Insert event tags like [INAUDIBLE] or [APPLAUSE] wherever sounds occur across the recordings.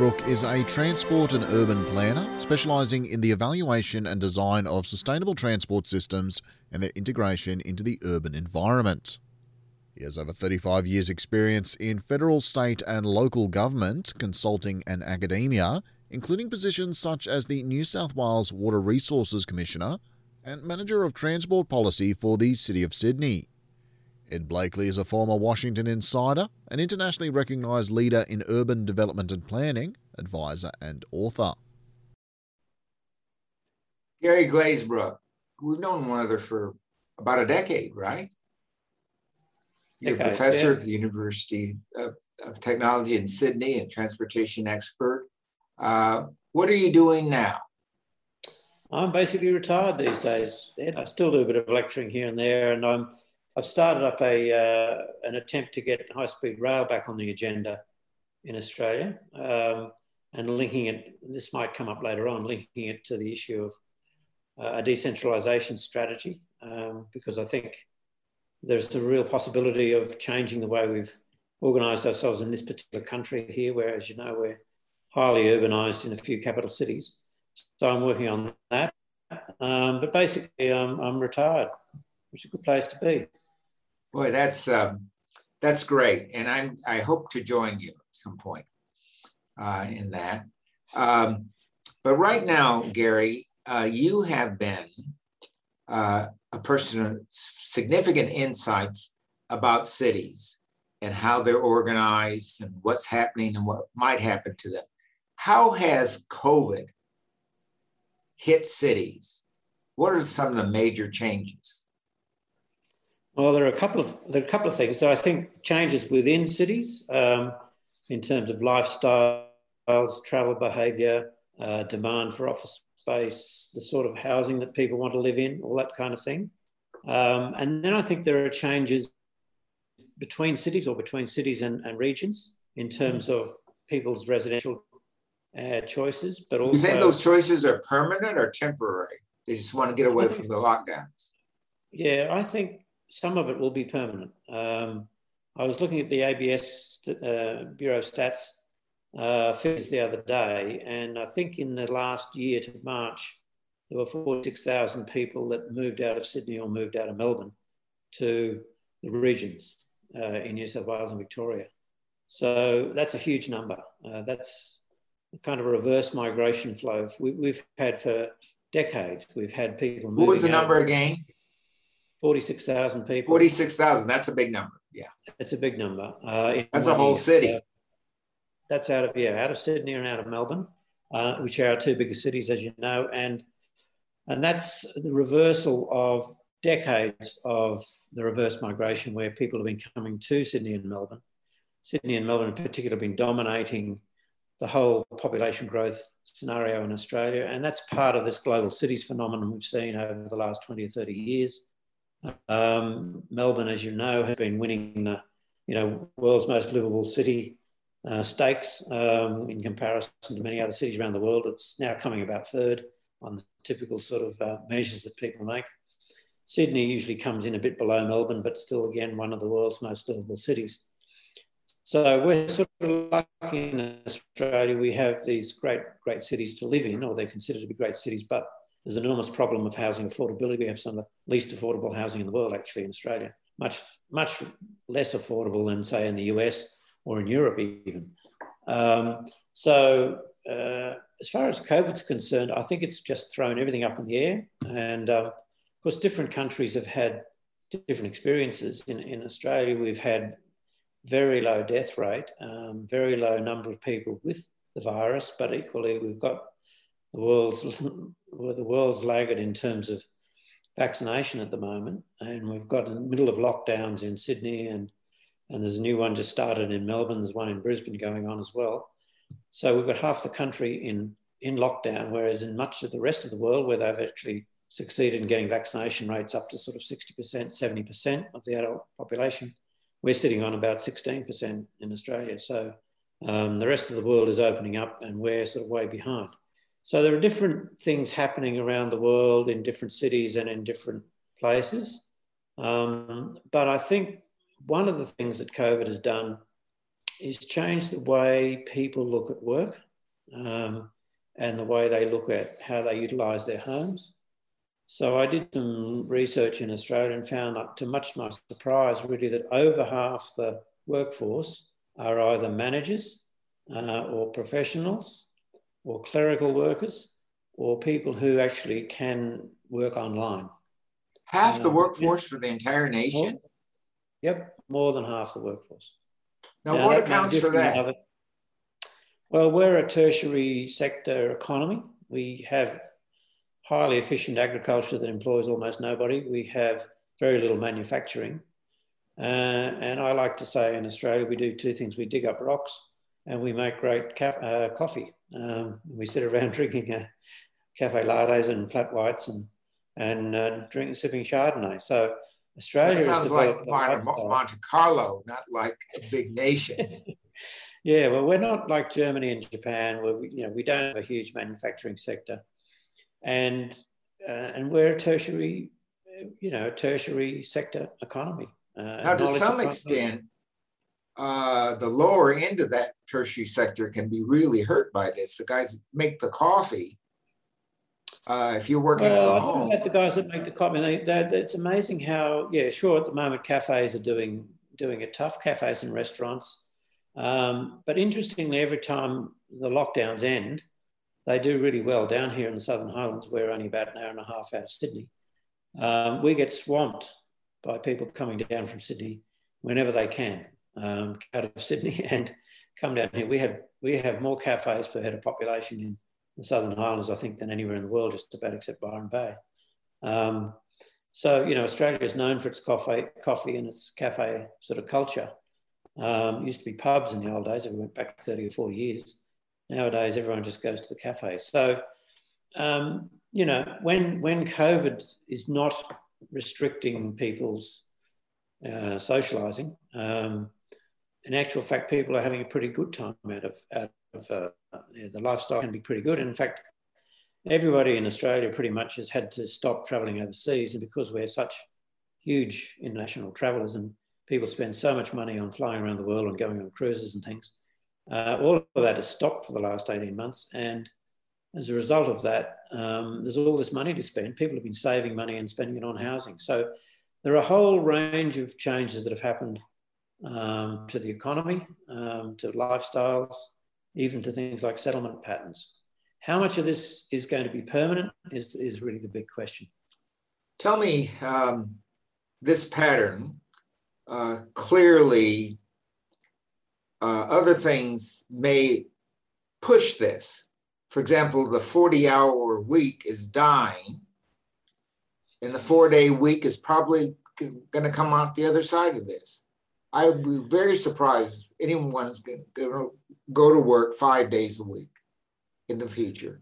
Glazebrook is a transport and urban planner specialising in the evaluation and design of sustainable transport systems and their integration into the urban environment. He has over 35 years' experience in federal, state, and local government, consulting, and academia, including positions such as the New South Wales Water Resources Commissioner and Manager of Transport Policy for the City of Sydney. Ed Blakely is a former Washington insider, an internationally recognised leader in urban development and planning, advisor, and author. Garry Glazebrook, we've known one another for about a decade, right? You're a professor yeah. at the University of, of, Technology in Sydney and transportation expert. Uh, what are you doing now? I'm basically retired these days. Ed. I still do a bit of lecturing here and there, and I'm I've started up a uh, an attempt to get high speed rail back on the agenda in Australia, um, and linking it. This might come up later on, linking it to the issue of uh, a decentralisation strategy, um, because I think there's a real possibility of changing the way we've organised ourselves in this particular country here, where, as you know, we're highly urbanised in a few capital cities. So I'm working on that. Um, but basically, I'm retired, which is a good place to be. Boy, that's um, that's great, and I'm I hope to join you at some point uh, in that. Um, but right now, Garry, uh, you have been uh, a person of significant insights about cities and how they're organized and what's happening and what might happen to them. How has COVID hit cities? What are some of the major changes? Well, there are a couple of there are a couple of things. So I think changes within cities um, in terms of lifestyles, travel behaviour, uh, demand for office space, the sort of housing that people want to live in, all that kind of thing. Um, and then I think there are changes between cities or between cities and, and regions in terms of people's residential uh, choices. But also, you think those choices are permanent or temporary? They just want to get away from the lockdowns. Yeah, I think some of it will be permanent. Um, I was looking at the ABS uh, Bureau stats uh, figures the other day, and I think in the last year to March, there were 46,000 people that moved out of Sydney or moved out of Melbourne to the regions uh, in New South Wales and Victoria. So that's a huge number. Uh, that's kind of a reverse migration flow we, have had for decades. We've had people. What was the number again? 46,000 people. 46,000, that's a big number. Yeah. It's a big number. Uh, that's a whole city. Uh, that's out of, yeah, out of Sydney and out of Melbourne, uh, which are our two biggest cities, as you know. And, and that's the reversal of decades of the reverse migration where people have been coming to Sydney and Melbourne. Sydney and Melbourne in particular have been dominating the whole population growth scenario in Australia. And that's part of this global cities phenomenon we've seen over the last 20 or 30 years. Um, Melbourne, as you know, has been winning the you know world's most livable city uh, stakes um, in comparison to many other cities around the world. It's now coming about third on the typical sort of uh, measures that people make. Sydney usually comes in a bit below Melbourne, but still, again, one of the world's most livable cities. So we're sort of lucky in Australia. We have these great, great cities to live in, or they're considered to be great cities, but there's an enormous problem of housing affordability. We have some of the least affordable housing in the world, actually, in Australia. Much, much less affordable than, say, in the US or in Europe, even. Um, so, uh, as far as COVID's concerned, I think it's just thrown everything up in the air. And um, of course, different countries have had different experiences. In, in Australia, we've had very low death rate, um, very low number of people with the virus, but equally, we've got the world's [LAUGHS] we're the world's laggard in terms of vaccination at the moment, and we've got in the middle of lockdowns in Sydney, and and there's a new one just started in Melbourne. There's one in Brisbane going on as well. So we've got half the country in in lockdown, whereas in much of the rest of the world, where they've actually succeeded in getting vaccination rates up to sort of 60%, 70% of the adult population, we're sitting on about 16% in Australia. So um, the rest of the world is opening up, and we're sort of way behind. So there are different things happening around the world in different cities and in different places. Um, but I think one of the things that COVID has done is change the way people look at work um, and the way they look at how they utilise their homes. So I did some research in Australia and found, to much my surprise, really, that over half the workforce are either managers uh, or professionals or clerical workers or people who actually can work online. Half the workforce for the entire nation? More, yep, more than half the workforce. Now, now what accounts for that? Well, we're a tertiary sector economy. We have highly efficient agriculture that employs almost nobody. We have very little manufacturing. Uh, and I like to say in Australia, we do two things. We dig up rocks and we make great uh, coffee. Um, we sit around [LAUGHS] drinking uh, cafe lattes and flat whites and, and uh, drinking, sipping Chardonnay. So Australia that sounds like Monte, Monte Carlo, not like a big nation. [LAUGHS] yeah, well, we're not like Germany and Japan, where we, you know we don't have a huge manufacturing sector, and uh, and we're a tertiary, you know, tertiary sector economy. Uh, now, to some economy. extent, uh, the lower end of that tertiary sector can be really hurt by this. The guys that make the coffee, uh, if you're working well, from home. the guys that make the coffee, they, they, it's amazing how, yeah, sure, at the moment cafes are doing, doing it tough, cafes and restaurants. Um, but interestingly, every time the lockdowns end, they do really well. Down here in the Southern Highlands, we're only about an hour and a half out of Sydney. Um, we get swamped by people coming down from Sydney whenever they can um, out of Sydney [LAUGHS] and come down here. We have we have more cafes per head of population in the Southern Highlands, I think, than anywhere in the world, just about except Byron Bay. Um, so you know, Australia is known for its coffee, coffee and its cafe sort of culture. Um, used to be pubs in the old days. If we went back 30 or 40 years. Nowadays, everyone just goes to the cafe. So, um, you know, when when COVID is not restricting people's uh, socializing, um, in actual fact, people are having a pretty good time out of, out of uh, the lifestyle can be pretty good. in fact, everybody in Australia pretty much has had to stop traveling overseas. And because we're such huge international travelers and people spend so much money on flying around the world and going on cruises and things, uh, all of that has stopped for the last 18 months. And as a result of that, um, there's all this money to spend. People have been saving money and spending it on housing. So there are a whole range of changes that have happened um, to the economy, um, to lifestyles, even to things like settlement patterns. How much of this is going to be permanent is, is really the big question. Tell me, um, this pattern uh, clearly, uh, other things may push this. For example, the 40 hour week is dying, and the four day week is probably going to come out the other side of this. I would be very surprised if anyone's going to go to work five days a week in the future.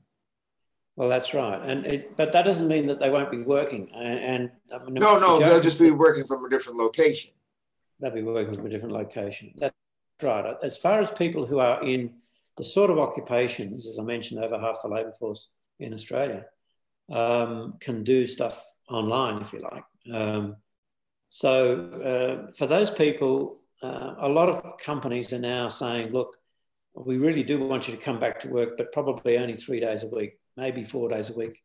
Well, that's right, and it, but that doesn't mean that they won't be working. And, I mean, no, no, they'll just be working from a different location. They'll be working from a different location. That's right. As far as people who are in the sort of occupations, as I mentioned, over half the labour force in Australia um, can do stuff online, if you like. Um, so uh, for those people, uh, a lot of companies are now saying, look, we really do want you to come back to work, but probably only three days a week, maybe four days a week.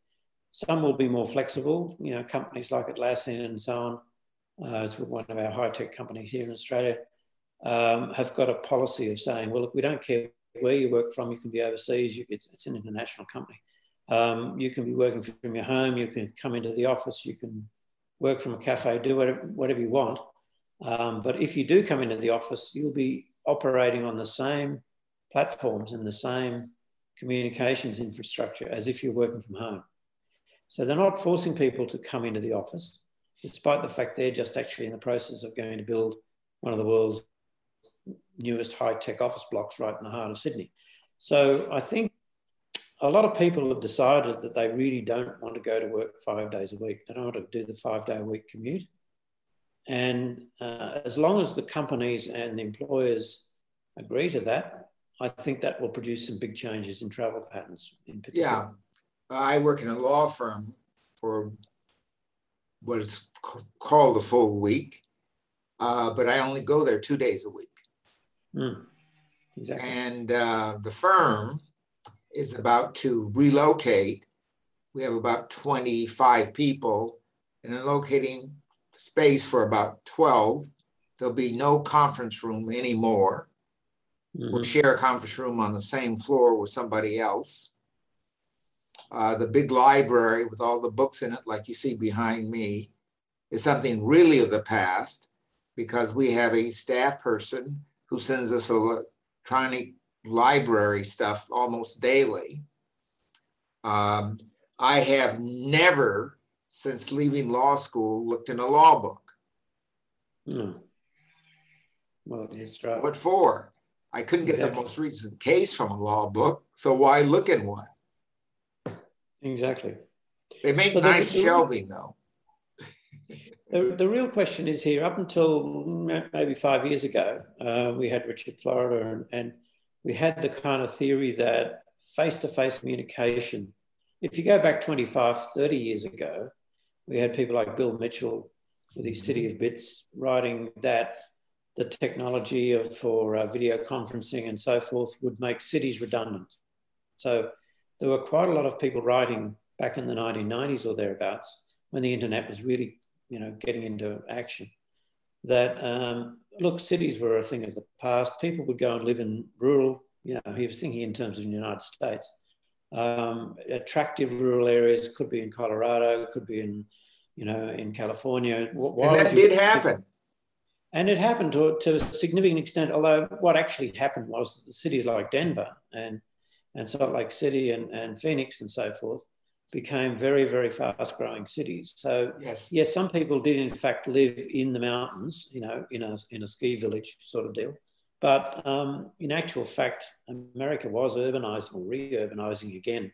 Some will be more flexible, you know, companies like Atlassian and so on, uh, it's one of our high tech companies here in Australia, um, have got a policy of saying, well, look, we don't care where you work from, you can be overseas, you, it's, it's, an international company. Um, you can be working from your home, you can come into the office, you can work from a cafe, do whatever, whatever you want. Um, but if you do come into the office, you'll be operating on the same platforms and the same communications infrastructure as if you're working from home. So they're not forcing people to come into the office, despite the fact they're just actually in the process of going to build one of the world's newest high tech office blocks right in the heart of Sydney. So I think a lot of people have decided that they really don't want to go to work five days a week. They don't want to do the five day a week commute. And uh, as long as the companies and the employers agree to that, I think that will produce some big changes in travel patterns in particular. Yeah. I work in a law firm for what is called a full week, uh, but I only go there two days a week. Mm, exactly. And uh, the firm is about to relocate. We have about 25 people and are locating space for about 12. There'll be no conference room anymore. Mm-hmm. We'll share a conference room on the same floor with somebody else. Uh, the big library with all the books in it, like you see behind me, is something really of the past because we have a staff person who sends us electronic library stuff almost daily. Um, I have never, since leaving law school, looked in a law book. Hmm. Well, it's right. What for? I couldn't get exactly. the most recent case from a law book, so why look in one? Exactly. They make so nice shelving, though. [LAUGHS] The, the real question is here up until maybe five years ago, uh, we had Richard Florida, and, and we had the kind of theory that face to face communication, if you go back 25, 30 years ago, we had people like Bill Mitchell with his City of Bits writing that the technology of, for uh, video conferencing and so forth would make cities redundant. So there were quite a lot of people writing back in the 1990s or thereabouts when the internet was really, you know, getting into action. That um, look, cities were a thing of the past. People would go and live in rural. You know, he was thinking in terms of the United States. Um, attractive rural areas could be in Colorado, could be in, you know, in California. Why and that did happen. And it happened to, to a significant extent, although what actually happened was cities like Denver and, and Salt Lake City and, and Phoenix and so forth became very, very fast growing cities. So yes. yes, some people did in fact live in the mountains, you know, in a, in a ski village sort of deal. But um, in actual fact, America was urbanizing or re-urbanizing again.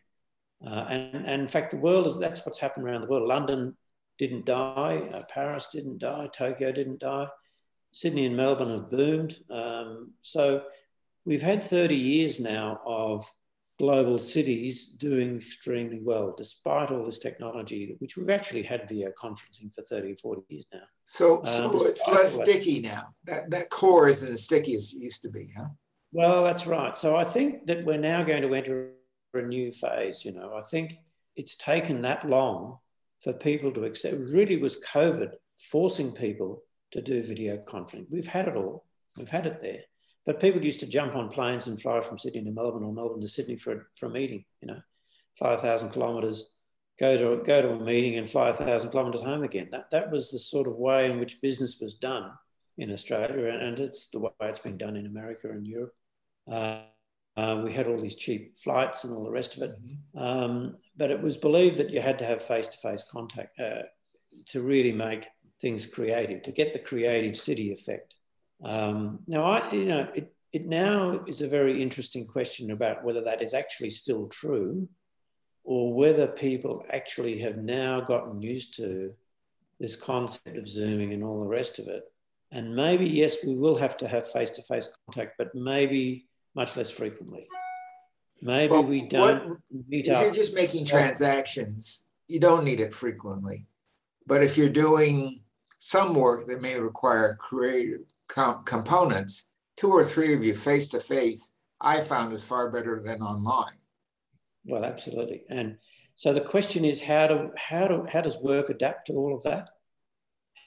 Uh, and, and in fact, the world is, that's what's happened around the world. London didn't die, uh, Paris didn't die, Tokyo didn't die. Sydney and Melbourne have boomed. Um, so we've had 30 years now of global cities doing extremely well, despite all this technology, which we've actually had video conferencing for 30 or 40 years now. So, so um, it's less sticky now. That, that core isn't as sticky as it used to be, huh? Well, that's right. So I think that we're now going to enter a new phase. You know, I think it's taken that long for people to accept. It really was COVID forcing people to do video conferencing. We've had it all. We've had it there. But people used to jump on planes and fly from Sydney to Melbourne or Melbourne to Sydney for, for a meeting, you know, fly a thousand kilometres, go to, go to a meeting and fly a thousand kilometres home again. That, that was the sort of way in which business was done in Australia. And it's the way it's been done in America and Europe. Uh, uh, we had all these cheap flights and all the rest of it. Mm-hmm. Um, but it was believed that you had to have face to face contact uh, to really make things creative, to get the creative city effect. Um, now, I, you know, it, it now is a very interesting question about whether that is actually still true or whether people actually have now gotten used to this concept of Zooming and all the rest of it. And maybe, yes, we will have to have face to face contact, but maybe much less frequently. Maybe well, we don't what, If up. you're just making transactions, you don't need it frequently. But if you're doing some work that may require creative com- components, two or three of you face to face, I found is far better than online. Well, absolutely. And so the question is how do how do how does work adapt to all of that?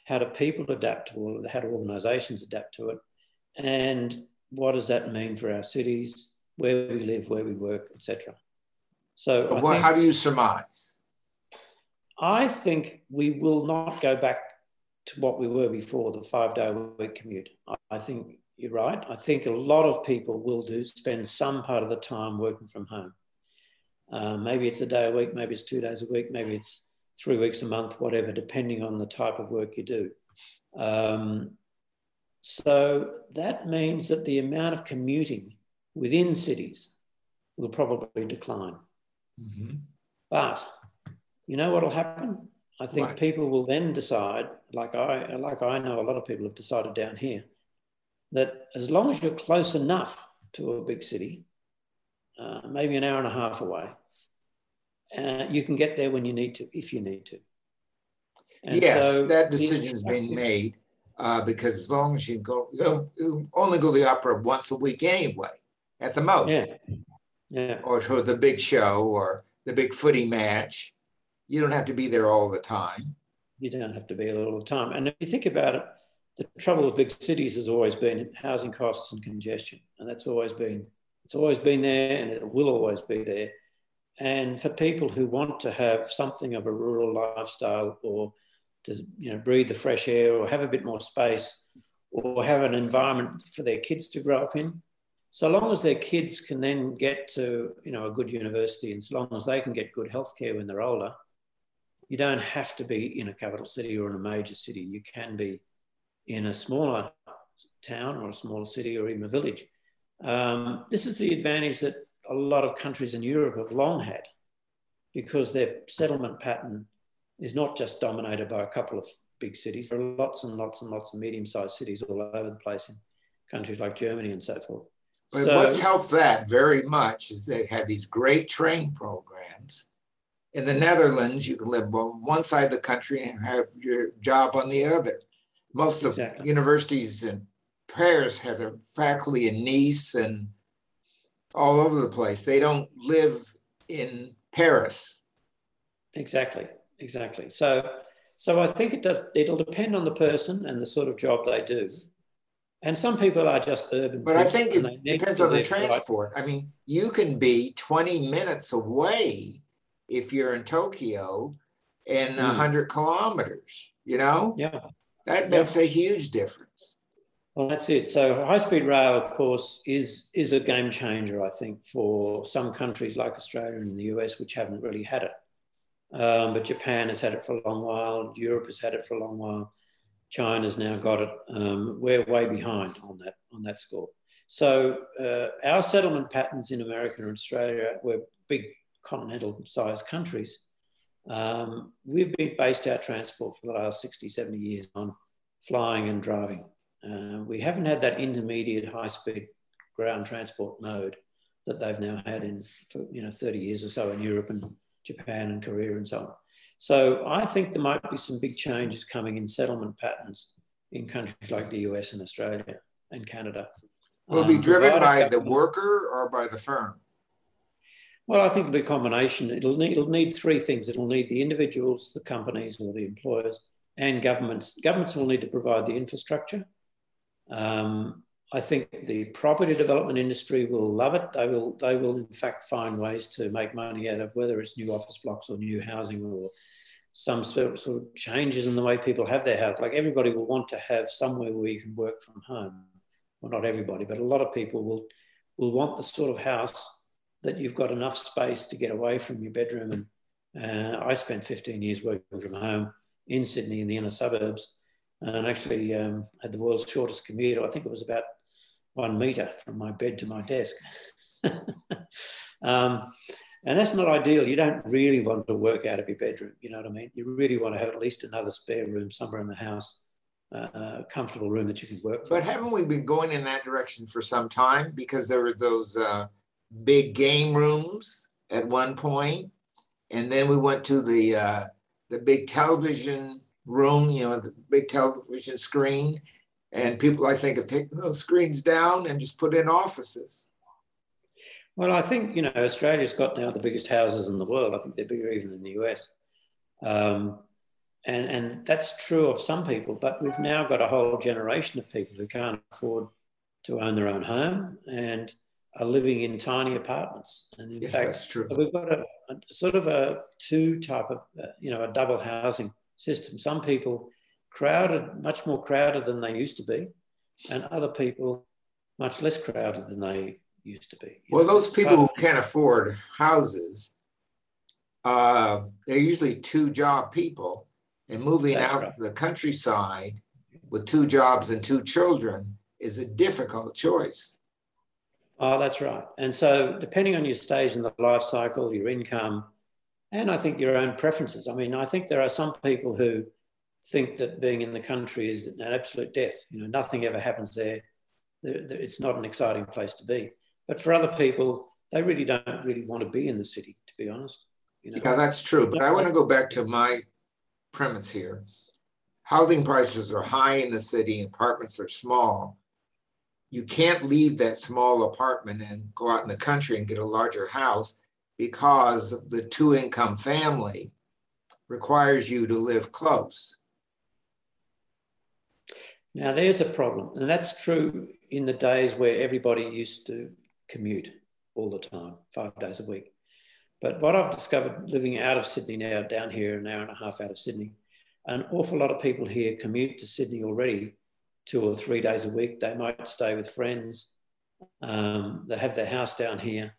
How do people adapt to all of that? How do organizations adapt to it? And what does that mean for our cities, where we live, where we work, etc. So, so what, think, how do you surmise? I think we will not go back to what we were before the five day week commute. I think you're right. I think a lot of people will do spend some part of the time working from home. Uh, maybe it's a day a week, maybe it's two days a week, maybe it's three weeks a month, whatever, depending on the type of work you do. Um, so that means that the amount of commuting within cities will probably decline. Mm-hmm. But you know what will happen? I think right. people will then decide, like I, like I know a lot of people have decided down here, that as long as you're close enough to a big city, uh, maybe an hour and a half away, uh, you can get there when you need to, if you need to. And yes, so that decision's been made uh, because as long as you go, you only go to the opera once a week anyway, at the most. Yeah. yeah. or to the big show or the big footy match. You don't have to be there all the time. You don't have to be there all the time. And if you think about it, the trouble with big cities has always been housing costs and congestion, and that's always been it's always been there, and it will always be there. And for people who want to have something of a rural lifestyle, or to you know breathe the fresh air, or have a bit more space, or have an environment for their kids to grow up in, so long as their kids can then get to you know a good university, and so long as they can get good healthcare when they're older, you don't have to be in a capital city or in a major city. You can be in a smaller town or a smaller city or even a village. Um, this is the advantage that a lot of countries in Europe have long had because their settlement pattern is not just dominated by a couple of big cities. There are lots and lots and lots of medium sized cities all over the place in countries like Germany and so forth. But So- what's helped that very much is they have these great train programs. In the Netherlands, you can live on one side of the country and have your job on the other. Most of Exactly. universities in Paris have their faculty in Nice and all over the place. They don't live in Paris. Exactly, exactly. So, so I think it does. It'll depend on the person and the sort of job they do. And some people are just urban. But I think it depends on the live right- transport. I mean, you can be 20 minutes away if you're in Tokyo and Mm. 100 kilometers, you know? Yeah. That makes a huge difference. Well, that's it. So high-speed rail, of course, is is a game changer. I think for some countries like Australia and the US, which haven't really had it. Um, but Japan has had it for a long while. Europe has had it for a long while. China's now got it. Um, we're way behind on that on that score. So uh, our settlement patterns in America and Australia, we're big continental-sized countries. Um, we've been based our transport for the last 60, 70 years on flying and driving. Uh, we haven't had that intermediate high-speed ground transport mode that they've now had in for, you know 30 years or so in Europe and Japan and Korea and so on. So I think there might be some big changes coming in settlement patterns in countries like the US and Australia and Canada. Will it be Um, driven by the worker or by the firm? Well, I think it'll be a combination. It'll need, it'll need three things. It'll need the individuals, the companies, or the employers, and governments. Governments will need to provide the infrastructure. Um, I think the property development industry will love it. They will, they will in fact find ways to make money out of whether it's new office blocks or new housing or some sort of changes in the way people have their house. Like everybody will want to have somewhere where you can work from home. Well, not everybody, but a lot of people will will want the sort of house that you've got enough space to get away from your bedroom. And uh, I spent 15 years working from home in Sydney in the inner suburbs and actually um, had the world's shortest commute. I think it was about one meter from my bed to my desk. [LAUGHS] um, and that's not ideal. You don't really want to work out of your bedroom. You know what I mean? You really want to have at least another spare room somewhere in the house, uh, a comfortable room that you can work from. But haven't we been going in that direction for some time? Because there were those uh, big game rooms at one point, and then we went to the uh, the big television room, you know, the big television screen, and people I think have taken those screens down and just put in offices. Well, I think you know Australia's got now the biggest houses in the world. I think they're bigger even than the US, um, and and that's true of some people. But we've now got a whole generation of people who can't afford to own their own home and are living in tiny apartments. And in Yes, fact, that's true. we've got a, a sort of a two type of uh, you know a double housing system. Some people crowded, much more crowded than they used to be, and other people much less crowded than they used to be. Well, know, those people who can't afford houses, uh, they're usually two job people, and moving That's out right. the countryside with two jobs and two children is a difficult choice. Oh, that's right. And so, depending on your stage in the life cycle, your income, and I think your own preferences. I mean, I think there are some people who think that being in the country is an absolute death. You know, nothing ever happens there. It's not an exciting place to be. But for other people, they really don't really want to be in the city, to be honest. You know, Yeah, that's true. But I want to go back to my premise here. Housing prices are high in the city, apartments are small. You can't leave that small apartment and go out in the country and get a larger house because the two income family requires you to live close. Now, there's a problem, and that's true in the days where everybody used to commute all the time, five days a week. But what I've discovered living out of Sydney now, down here an hour and a half out of Sydney, an awful lot of people here commute to Sydney already two or three days a week. They might stay with friends. Um, they have their house down here.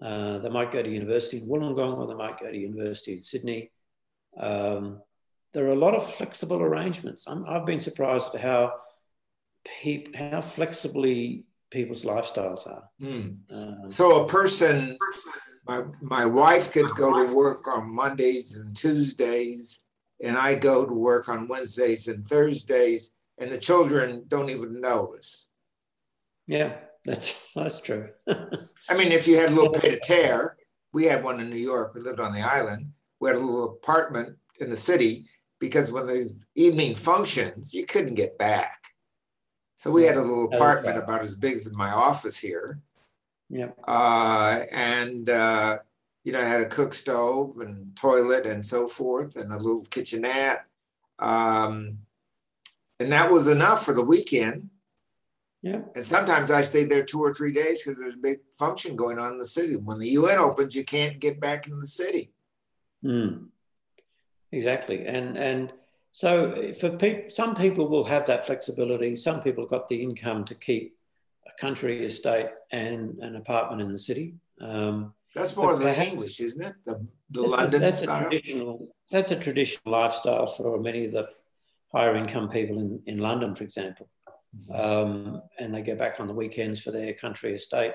Uh, they might go to university in Wollongong or they might go to university in Sydney. Um, there are a lot of flexible arrangements. i have been surprised at how peop, how flexibly people's lifestyles are. Mm. Um, so a person, my, my wife could go to work on Mondays and Tuesdays, and I go to work on Wednesdays and Thursdays, and the children don't even notice. Yeah, that's that's true. [LAUGHS] I mean, if you had a little pied a terre, we had one in New York. We lived on the island. We had a little apartment in the city because when the evening functions, you couldn't get back. So we had a little apartment about as big as my office here. Yeah. Uh, and uh, you know, I had a cook stove and toilet and so forth, and a little kitchenette. Um, and that was enough for the weekend. Yeah. And sometimes I stayed there two or three days because there's a big function going on in the city. When the UN opens, you can't get back in the city. Mm. Exactly. And and so for people, some people will have that flexibility. Some people got the income to keep a country estate and an apartment in the city. Um, that's more of the English, isn't it? The, the that's London a, that's style. A traditional, that's a traditional lifestyle for many of the higher income people in, in London, for example. Mm-hmm. Um, and they go back on the weekends for their country estate.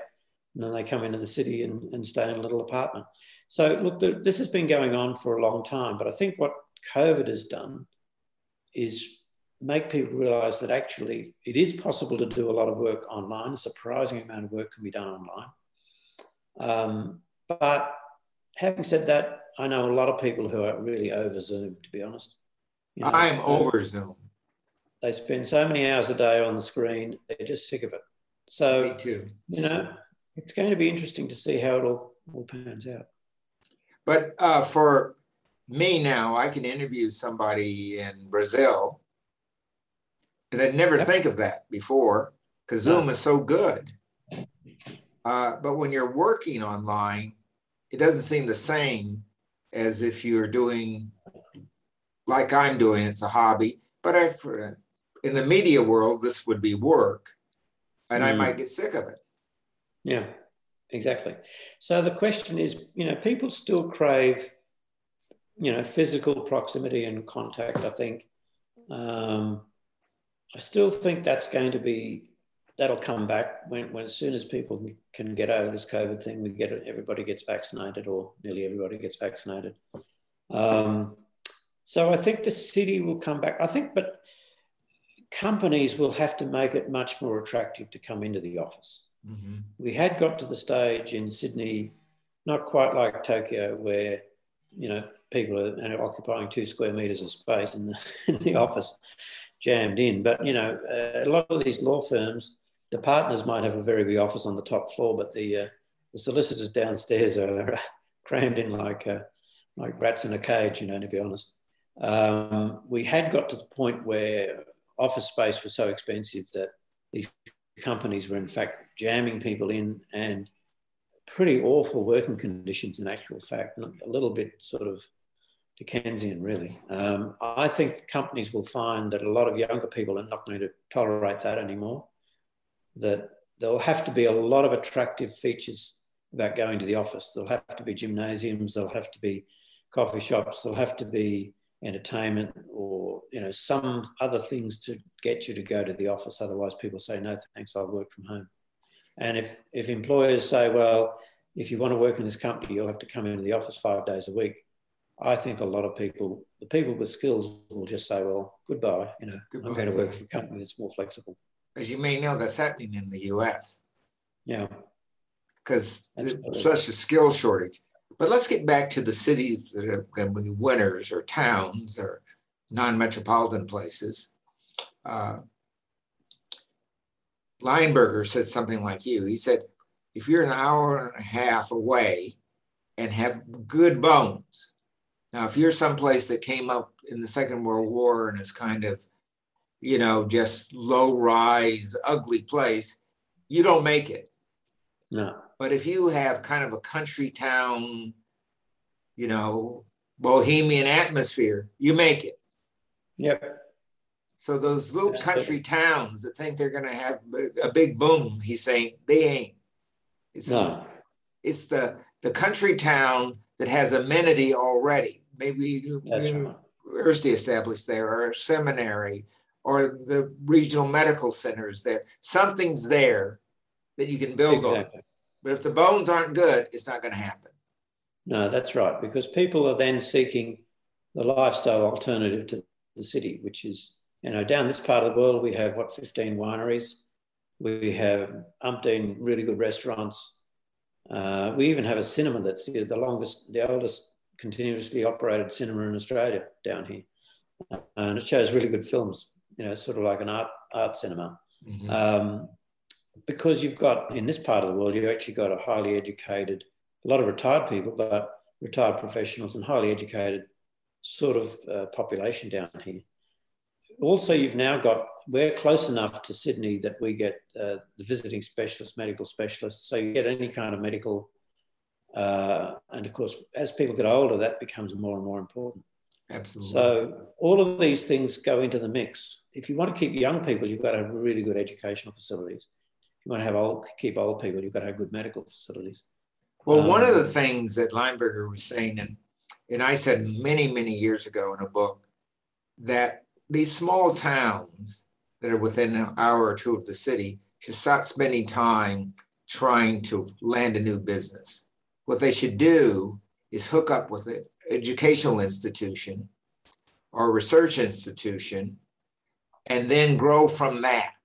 And then they come into the city and, and stay in a little apartment. So, look, the, this has been going on for a long time. But I think what COVID has done is make people realize that actually it is possible to do a lot of work online. A surprising amount of work can be done online. Um, but having said that, I know a lot of people who are really over Zoom, to be honest. You know, I'm over Zoom. They spend so many hours a day on the screen, they're just sick of it. So, Me too. You know, it's going to be interesting to see how it all, all pans out. But uh, for me now, I can interview somebody in Brazil, and I'd never yep. think of that before because Zoom is so good. Uh, but when you're working online, it doesn't seem the same as if you're doing like I'm doing. It's a hobby, but I, for, in the media world, this would be work, and mm. I might get sick of it. Yeah, exactly. So the question is, you know, people still crave, you know, physical proximity and contact. I think. Um, I still think that's going to be that'll come back when, when as soon as people can get over this COVID thing, we get everybody gets vaccinated or nearly everybody gets vaccinated. Um, so I think the city will come back. I think, but companies will have to make it much more attractive to come into the office. Mm-hmm. We had got to the stage in Sydney, not quite like Tokyo, where you know people are occupying two square meters of space in the [LAUGHS] in the office, jammed in. But you know, a lot of these law firms, the partners might have a very big office on the top floor, but the uh, the solicitors downstairs are [LAUGHS] crammed in like uh, like rats in a cage. You know, to be honest, um, we had got to the point where office space was so expensive that these companies were in fact jamming people in and pretty awful working conditions in actual fact, a little bit sort of Dickensian, really. Um, I think companies will find that a lot of younger people are not going to tolerate that anymore. That there'll have to be a lot of attractive features about going to the office. There'll have to be gymnasiums, there'll have to be coffee shops, there'll have to be entertainment or you know some other things to get you to go to the office. Otherwise people say no thanks i'll work from home. And if if employers say well if you want to work in this company you'll have to come into the office five days a week i think a lot of people the people with skills will just say well goodbye you know goodbye. i'm going to work for a company that's more flexible. As you may know that's happening in the us yeah. Because there's such a skill shortage but let's get back to the cities that are going to be winners or towns or non metropolitan places. Uh, Leinberger said something like you. He said, if you're an hour and a half away and have good bones, now if you're someplace that came up in the Second World War and is kind of, you know, just low rise, ugly place, you don't make it. No. But if you have kind of a country town, you know, bohemian atmosphere, you make it. Yep. So those little country towns that think they're going to have a big boom, he's saying they ain't. It's, no. it's the the country town that has amenity already. Maybe university established there, or a seminary, or the regional medical centers there. Something's there that you can build exactly. on. But if the bones aren't good, it's not going to happen. No, that's right, because people are then seeking the lifestyle alternative to the city, which is, you know, down this part of the world, we have what, 15 wineries. We have umpteen really good restaurants. Uh, we even have a cinema that's the, the longest, the oldest continuously operated cinema in Australia down here. Uh, and it shows really good films, you know, sort of like an art, art cinema. Mm-hmm. Um, because you've got, in this part of the world, you've actually got a highly educated, a lot of retired people, but retired professionals and highly educated sort of uh, population down here. Also, you've now got, we're close enough to Sydney that we get uh, the visiting specialists, medical specialists. So you get any kind of medical. Uh, and of course, as people get older, that becomes more and more important. Absolutely. So all of these things go into the mix. If you want to keep young people, you've got to have really good educational facilities. You want to have old, keep old people, you've got to have good medical facilities. Well, um, one of the things that Leinberger was saying, and and I said many, many years ago in a book that these small towns that are within an hour or two of the city should start spending time trying to land a new business. What they should do is hook up with an educational institution or a research institution and then grow from that.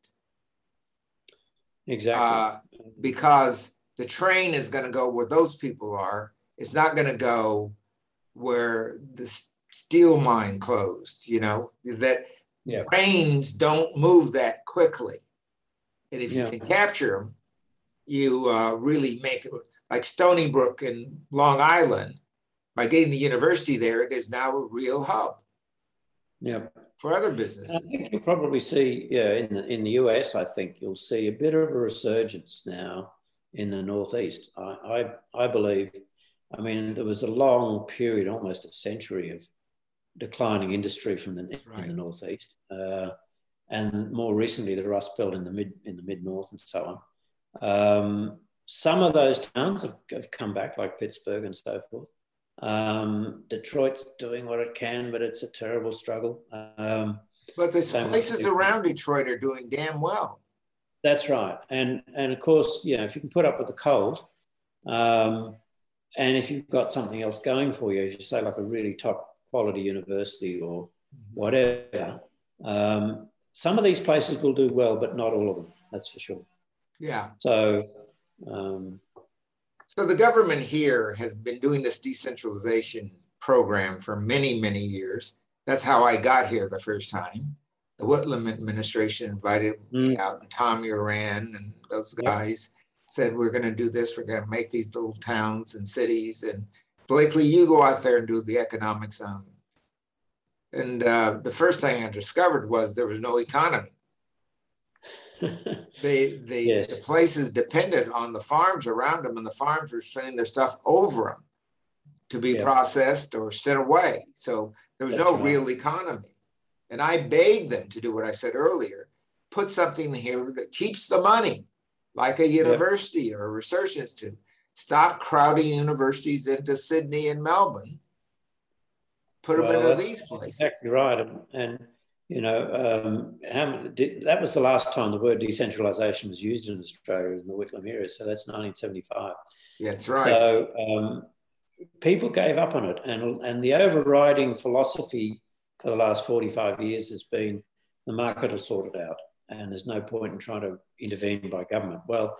Exactly. Uh, because the train is going to go where those people are. It's not going to go where the steel mine closed, you know, that yeah. trains don't move that quickly. And if you yeah. can capture them, you uh, really make it like Stony Brook in Long Island. By getting the university there, it is now a real hub. Yeah. For other businesses. I think you'll probably see, yeah, in the, in the US, I think you'll see a bit of a resurgence now in the Northeast. I, I, I believe I mean, there was a long period, almost a century of declining industry from the right. in the northeast, uh, and more recently the Rust Belt in the mid in the mid north and so on. Um, some of those towns have, have, come back, like Pittsburgh and so forth. Um, Detroit's doing what it can, but it's a terrible struggle. Um, but the places around Detroit are doing damn well. That's right, and and of course, you know, if you can put up with the cold, um, and if you've got something else going for you, as you say, like a really top quality university or whatever, um, some of these places will do well, but not all of them. That's for sure. Yeah. So. So the government here has been doing this decentralization program for many, many years. That's how I got here the first time. The Whitlam administration invited me mm. out, and Tom Uren and those guys said, we're going to do this, we're going to make these little towns and cities. And Blakely, you go out there and do the economics on And uh, the first thing I discovered was there was no economy. They, they, [LAUGHS] yes. The places depended on the farms around them, and the farms were sending their stuff over them to be yeah. processed or sent away. So there was That's no right. real economy. And I begged them to do what I said earlier put something here that keeps the money like a university yep. or a research institute. Stop crowding universities into Sydney and Melbourne. Put them well, into these places. Exactly right. And you know, um, how, did, that was the last time the word decentralisation was used in Australia in the Whitlam era. So that's 1975. That's right. So um, people gave up on it. And, and the overriding philosophy for the last 45 years has been the market will sort it out and there's no point in trying to intervene by government. Well,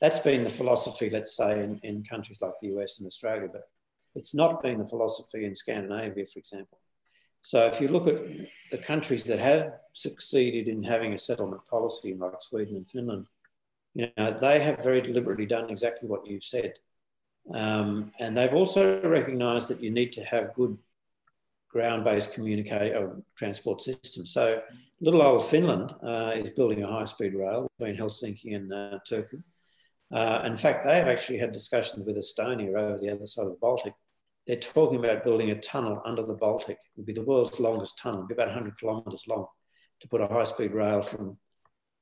that's been the philosophy, let's say, in, in countries like the US and Australia, but it's not been the philosophy in Scandinavia, for example. So if you look at the countries that have succeeded in having a settlement policy, like Sweden and Finland, you know, they have very deliberately done exactly what you've said. Um, and they've also recognised that you need to have good ground-based communicate or uh, transport systems. So little old Finland uh, is building a high-speed rail between Helsinki and uh, Turku. Uh, in fact, they have actually had discussions with Estonia over the other side of the Baltic. They're talking about building a tunnel under the Baltic. It would be the world's longest tunnel, It'd be about 100 kilometres long, to put a high-speed rail from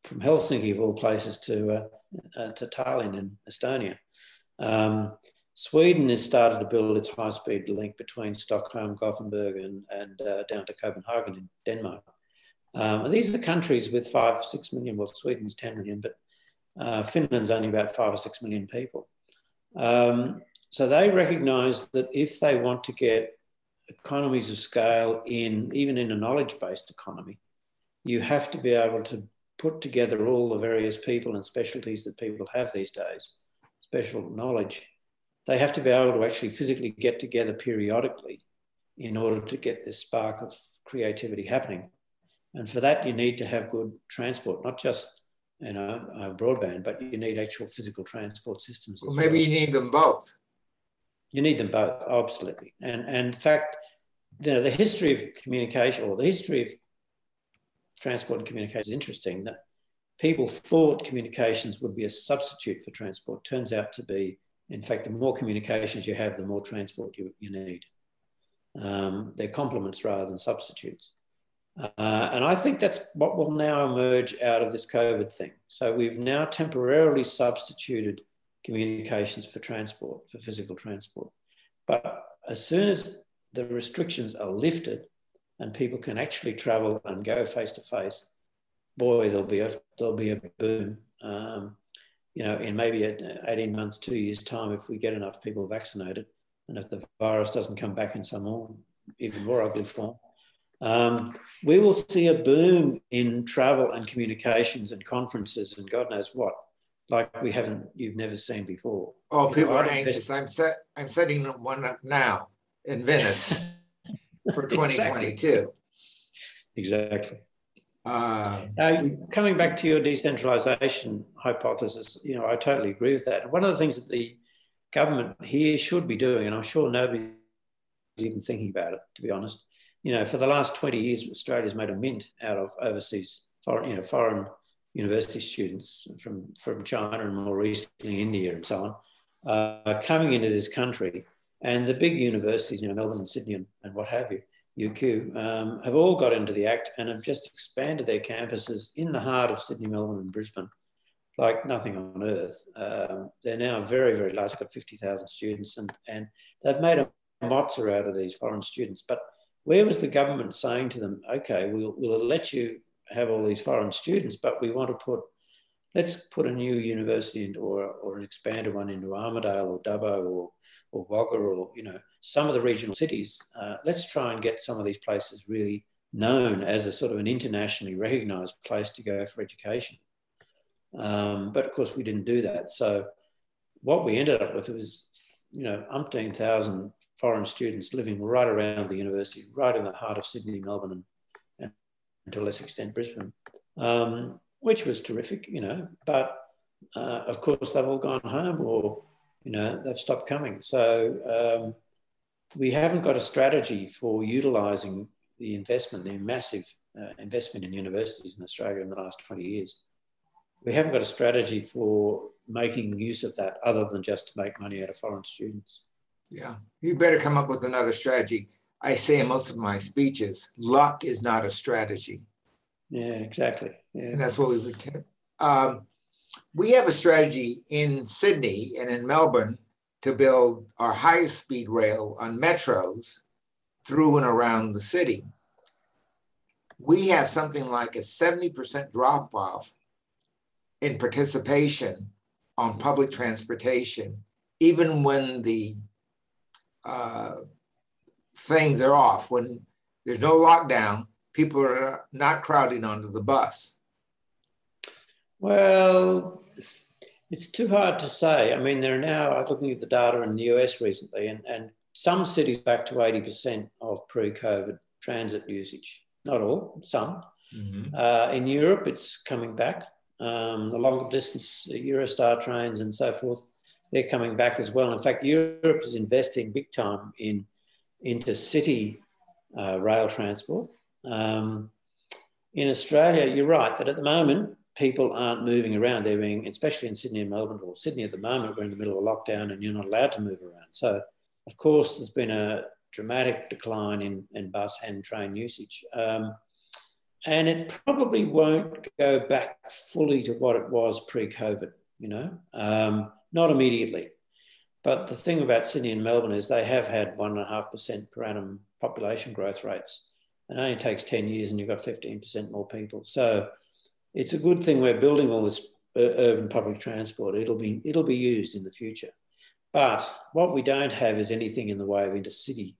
from Helsinki, of all places, to uh, uh, to Tallinn in Estonia. Um, Sweden has started to build its high-speed link between Stockholm, Gothenburg, and, and uh, down to Copenhagen in Denmark. Um, these are countries with five, six million. Well, Sweden's 10 million, but uh, Finland's only about five or six million people. Um, so they recognise that if they want to get economies of scale in, even in a knowledge-based economy, you have to be able to put together all the various people and specialties that people have these days, special knowledge they have to be able to actually physically get together periodically in order to get this spark of creativity happening. And for that, you need to have good transport, not just you know uh, broadband, but you need actual physical transport systems. Well, maybe well. you need them both. You need them both, absolutely. And and in fact, you know, the history of communication or the history of transport and communication is interesting. That people thought communications would be a substitute for transport. Turns out to be in fact, the more communications you have, the more transport you, you need. Um, they're complements rather than substitutes. Uh, and I think that's what will now emerge out of this COVID thing. So we've now temporarily substituted communications for transport, for physical transport. But as soon as the restrictions are lifted and people can actually travel and go face to face, boy, there'll be a there'll be a boom. Um, you know, in maybe 18 months, two years' time, if we get enough people vaccinated, and if the virus doesn't come back in some more, even more ugly form, um, we will see a boom in travel and communications and conferences and God knows what, like we haven't, you've never seen before. Oh, you people know, are anxious. I'm set. I'm setting one up now in Venice [LAUGHS] for 2022. Exactly. Uh, uh, coming back to your decentralisation hypothesis, you know, I totally agree with that. One of the things that the government here should be doing, and I'm sure nobody's even thinking about it, to be honest. You know, for the last 20 years, Australia's made a mint out of overseas foreign, you know, foreign university students from, from China and more recently India and so on, uh, coming into this country. And the big universities, you know, Melbourne and Sydney and, and what have you, UQ, um, have all got into the act and have just expanded their campuses in the heart of Sydney, Melbourne, and Brisbane like nothing on earth. Um, they're now very, very large, got 50,000 students, and, and they've made a mozza out of these foreign students. But where was the government saying to them, okay, we'll, we'll let you have all these foreign students, but we want to put, let's put a new university into, or, or an expanded one into Armidale or Dubbo or or Wagga or you know some of the regional cities. Uh, let's try and get some of these places really known as a sort of an internationally recognised place to go for education. Um, but of course, we didn't do that. So what we ended up with was you know umpteen thousand foreign students living right around the university, right in the heart of Sydney, Melbourne, and to a less extent Brisbane, um, which was terrific, you know. But uh, of course, they've all gone home or you know, they've stopped coming. So um, we haven't got a strategy for utilising the investment, the massive uh, investment in universities in Australia in the last 20 years. We haven't got a strategy for making use of that other than just to make money out of foreign students. Yeah, you better come up with another strategy. I say in most of my speeches, luck is not a strategy. Yeah, exactly. Yeah. And that's what we would. T- um, we have a strategy in Sydney and in Melbourne to build our highest speed rail on metros through and around the city. We have something like a 70% drop off in participation on public transportation, even when the uh, things are off, when there's no lockdown, people are not crowding onto the bus. Well, it's too hard to say. I mean, they're now looking at the data in the US recently, and, and some cities back to 80% of pre COVID transit usage. Not all, some. Mm-hmm. Uh, in Europe, it's coming back. Um, the longer distance Eurostar trains and so forth, they're coming back as well. In fact, Europe is investing big time in intercity uh, rail transport. Um, in Australia, you're right that at the moment people aren't moving around. They're being, especially in Sydney and Melbourne, or Sydney at the moment, we're in the middle of a lockdown and you're not allowed to move around. So, of course, there's been a dramatic decline in, in bus and train usage. Um, and it probably won't go back fully to what it was pre-COVID, you know, um, not immediately. But the thing about Sydney and Melbourne is they have had one and a half percent per annum population growth rates. It only takes 10 years and you've got 15% more people. So it's a good thing we're building all this uh, urban public transport. It'll be, it'll be used in the future. But what we don't have is anything in the way of intercity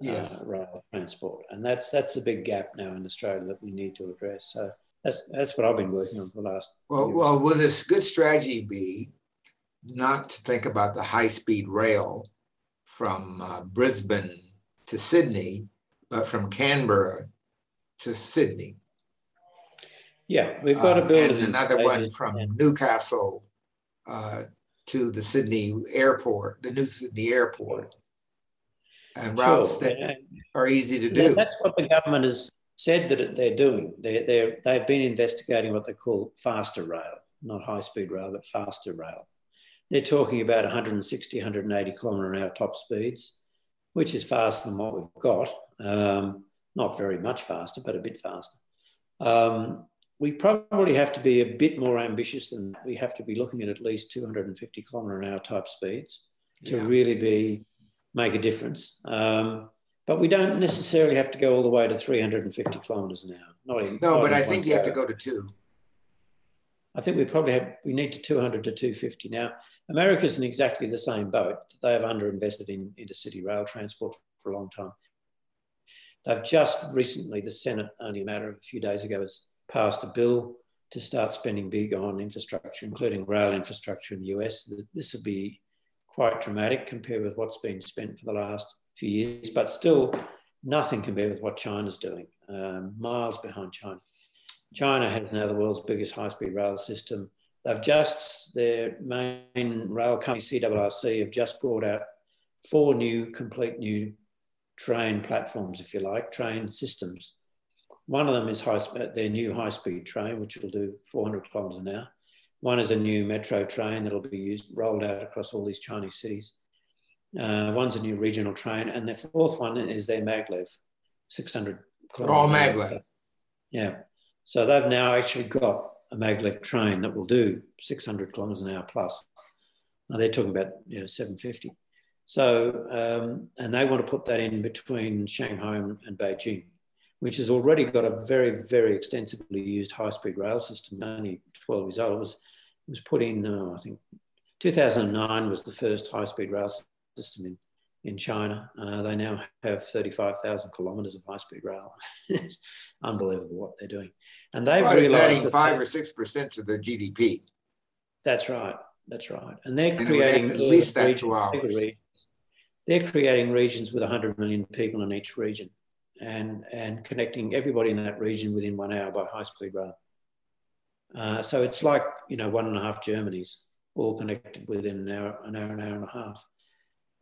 yes. uh, rail transport. And that's, that's a big gap now in Australia that we need to address. So that's, that's what I've been working on for the last. Well, well, would this good strategy be not to think about the high speed rail from uh, Brisbane to Sydney, but from Canberra to Sydney. Yeah, we've got to build uh, another one from yeah. Newcastle uh, to the Sydney airport, the new Sydney airport, and routes sure. that are easy to do. That's what the government has said that they're doing. They're, they're, they've been investigating what they call faster rail, not high speed rail, but faster rail. They're talking about 160, 180 kilometre an hour top speeds, which is faster than what we've got. Um, not very much faster, but a bit faster. Um, we probably have to be a bit more ambitious than that. we have to be looking at at least 250 kilometre an hour type speeds to yeah. really be make a difference. Um, but we don't necessarily have to go all the way to 350 kilometres an hour. Not even, no, not but I think you have to go to two. I think we probably have, we need to 200 to 250. Now, America's in exactly the same boat. They have underinvested in intercity rail transport for a long time. They've just recently, the Senate, only a matter of a few days ago, has passed a bill to start spending big on infrastructure, including rail infrastructure in the US. This would be quite dramatic compared with what's been spent for the last few years, but still nothing compared with what China's doing, um, miles behind China. China has now the world's biggest high-speed rail system. They've just, their main rail company, CRRC, have just brought out four new, complete new train platforms, if you like, train systems. One of them is high, their new high-speed train, which will do 400 kilometres an hour. One is a new metro train that'll be used, rolled out across all these Chinese cities. Uh, one's a new regional train, and the fourth one is their maglev, 600 kilometres. All maglev. Yeah. So they've now actually got a maglev train that will do 600 kilometres an hour plus. Now they're talking about you know 750. So um, and they want to put that in between Shanghai and Beijing, which has already got a very very extensively used high speed rail system. Only 12 years old. It was it was put in uh, I think 2009 was the first high speed rail system in in China. Uh, they now have 35,000 kilometres of high speed rail. [LAUGHS] it's unbelievable what they're doing. And they've well, realised adding five or six percent to their GDP. That's right. That's right. And they're and creating at least that two hours. They're creating regions with 100 million people in each region, and and connecting everybody in that region within one hour by high speed rail. Uh, so it's like you know one and a half Germany's all connected within an hour, an hour, an hour and a half,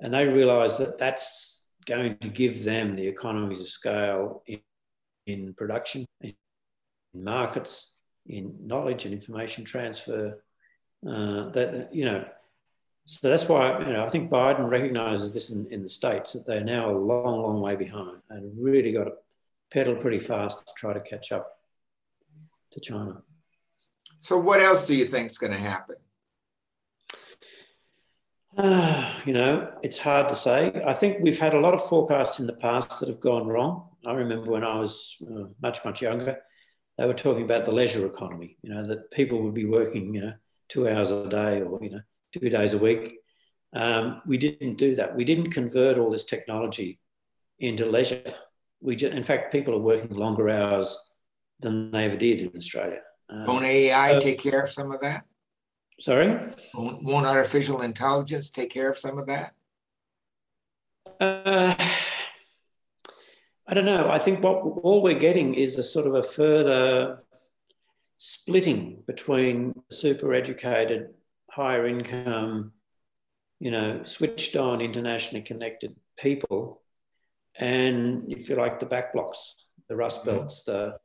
and they realise that that's going to give them the economies of scale in, in production, in markets, in knowledge and information transfer. Uh, that you know, so that's why you know I think Biden recognises this in, in the states that they're now a long, long way behind and really got to pedal pretty fast to try to catch up to China. So, what else do you think is going to happen? Uh, [SIGHS] you know, it's hard to say. I think we've had a lot of forecasts in the past that have gone wrong. I remember when I was uh, much, much younger, they were talking about the leisure economy, you know, that people would be working, you know, two hours a day or, you know, two days a week. Um, we didn't do that. We didn't convert all this technology into leisure. We just, in fact, people are working longer hours than they ever did in Australia. Um, Won't AI so, take care of some of that? Sorry? Won't, artificial intelligence take care of some of that? Uh, I don't know. I think what all we're getting is a sort of a further splitting between super educated, higher income, you know, switched on, internationally connected people, and if you like, the back blocks, the rust mm-hmm. belts, the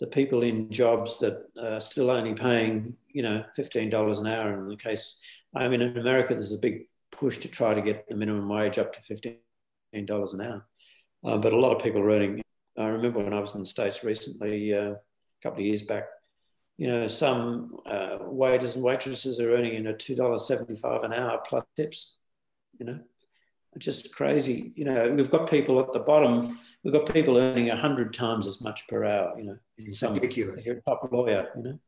the people in jobs that are still only paying, you know, fifteen dollars an hour. In the case, I mean, in America, there's a big push to try to get the minimum wage up to fifteen dollars an hour, uh, but a lot of people are earning. I remember when I was in the states recently, uh, a couple of years back, you know, some uh, waiters and waitresses are earning you know two dollars seventy five an hour plus tips. You know, just crazy. You know, we've got people at the bottom. We've got people earning a hundred times as much per hour. You know, in it's some ridiculous. You're a top lawyer. You know,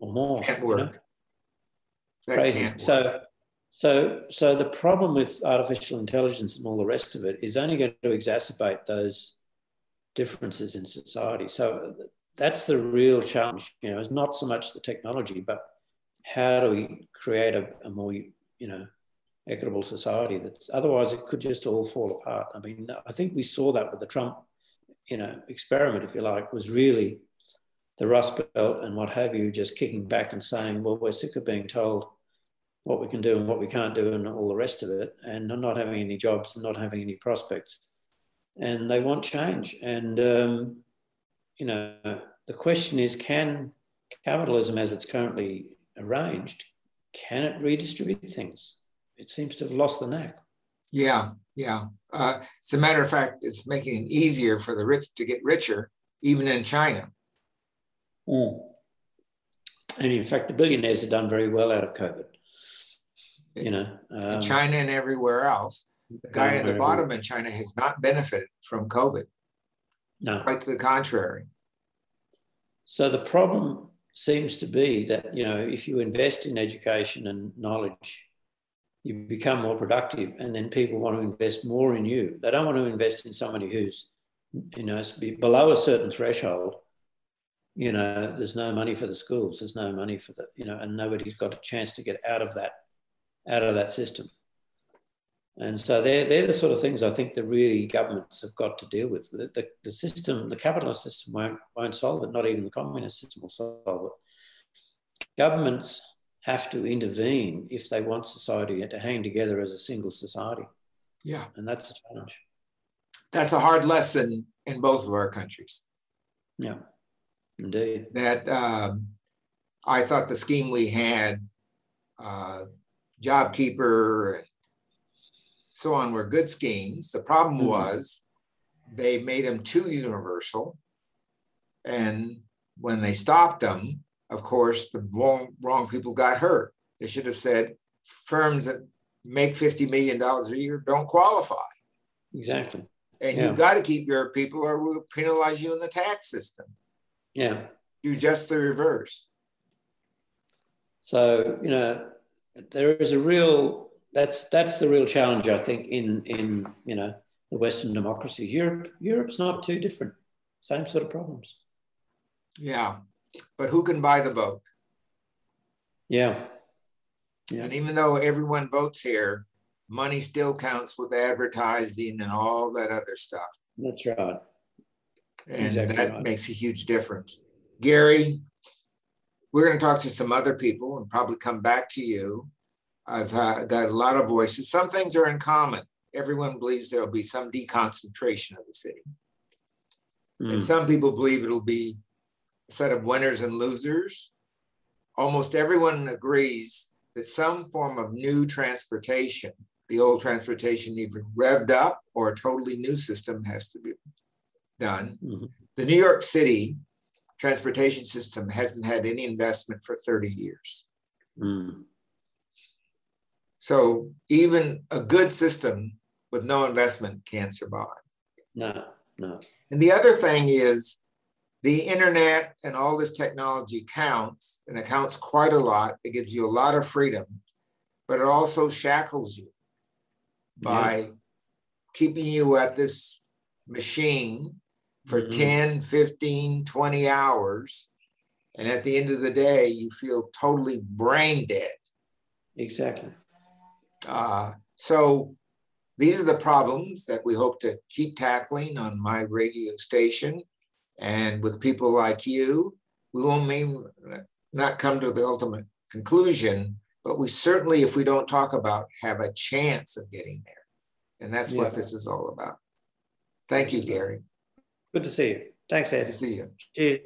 or more. Can't work. You know? That crazy. So. So, so the problem with artificial intelligence and all the rest of it is only going to exacerbate those differences in society. So that's the real challenge. You know, it's not so much the technology, but how do we create a, a more, you know, equitable society that's otherwise it could just all fall apart. I mean, I think we saw that with the Trump, you know, experiment, if you like, was really the Rust Belt and what have you, just kicking back and saying, well, we're sick of being told what we can do and what we can't do and all the rest of it, and not having any jobs and not having any prospects. And they want change. And um, you know, the question is can capitalism as it's currently arranged, can it redistribute things? It seems to have lost the knack. Yeah, yeah. Uh, as a matter of fact, it's making it easier for the rich to get richer, even in China. Mm. And in fact, the billionaires have done very well out of COVID. You know, um, China and everywhere else. The guy at the bottom in China has not benefited from COVID. No. Quite to the contrary. So the problem seems to be that, you know, if you invest in education and knowledge, you become more productive and then people want to invest more in you. They don't want to invest in somebody who's, you know, below a certain threshold. You know, there's no money for the schools, there's no money for the, you know, and nobody's got a chance to get out of that, out of that system. And so they're, they're the sort of things I think that really governments have got to deal with. The, the, the, system, the capitalist system won't, won't solve it, not even the communist system will solve it. Governments have to intervene if they want society to hang together as a single society. Yeah. And that's a challenge. That's a hard lesson in both of our countries. Yeah, indeed. That um, I thought the scheme we had, uh, JobKeeper and so on were good schemes. The problem mm-hmm. was they made them too universal. And when they stopped them, of course, the wrong, wrong people got hurt. They should have said firms that make $50 million a year don't qualify. Exactly. And yeah. you've got to keep your people or we'll penalize you in the tax system. Yeah. Do just the reverse. So, you know, there is a real that's that's the real challenge, I think, in in you know the Western democracies. Europe Europe's not too different. Same sort of problems. Yeah, but who can buy the vote? Yeah. yeah. And even though everyone votes here, money still counts with advertising and all that other stuff. That's right. And exactly that right. makes a huge difference. Garry, we're going to talk to some other people and probably come back to you. I've uh, got a lot of voices. Some things are in common. Everyone believes there'll be some deconcentration of the city. Mm. And some people believe it'll be set of winners and losers. Almost everyone agrees that some form of new transportation, the old transportation either revved up or a totally new system has to be done. Mm-hmm. The New York City transportation system hasn't had any investment for 30 years. Mm. So even a good system with no investment can't survive. No, no. And the other thing is the internet and all this technology counts and it counts quite a lot. It gives you a lot of freedom, but it also shackles you by yeah. keeping you at this machine for mm-hmm. 10, 15, 20 hours. And at the end of the day, you feel totally brain dead. Exactly. Uh, so these are the problems that we hope to keep tackling on my radio station and with people like you. We won't mean not come to the ultimate conclusion, but we certainly, if we don't talk about, have a chance of getting there. And that's yeah. what this is all about. Thank you, Garry. Good to see you. Thanks, Ed. Good to see you. Cheers.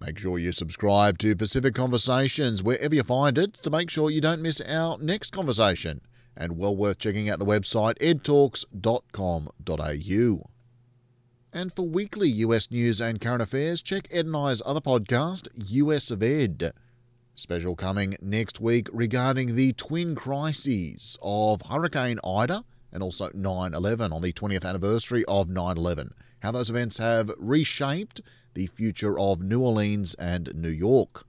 Make sure you subscribe to Pacific Conversations wherever you find it to make sure you don't miss our next conversation. And well worth checking out the website edtalks.com.au. And for weekly US news and current affairs, check Ed and I's other podcast, US of Ed. Special coming next week regarding the twin crises of Hurricane Ida and also 9 11 on the 20th anniversary of 9 11. How those events have reshaped the future of New Orleans and New York.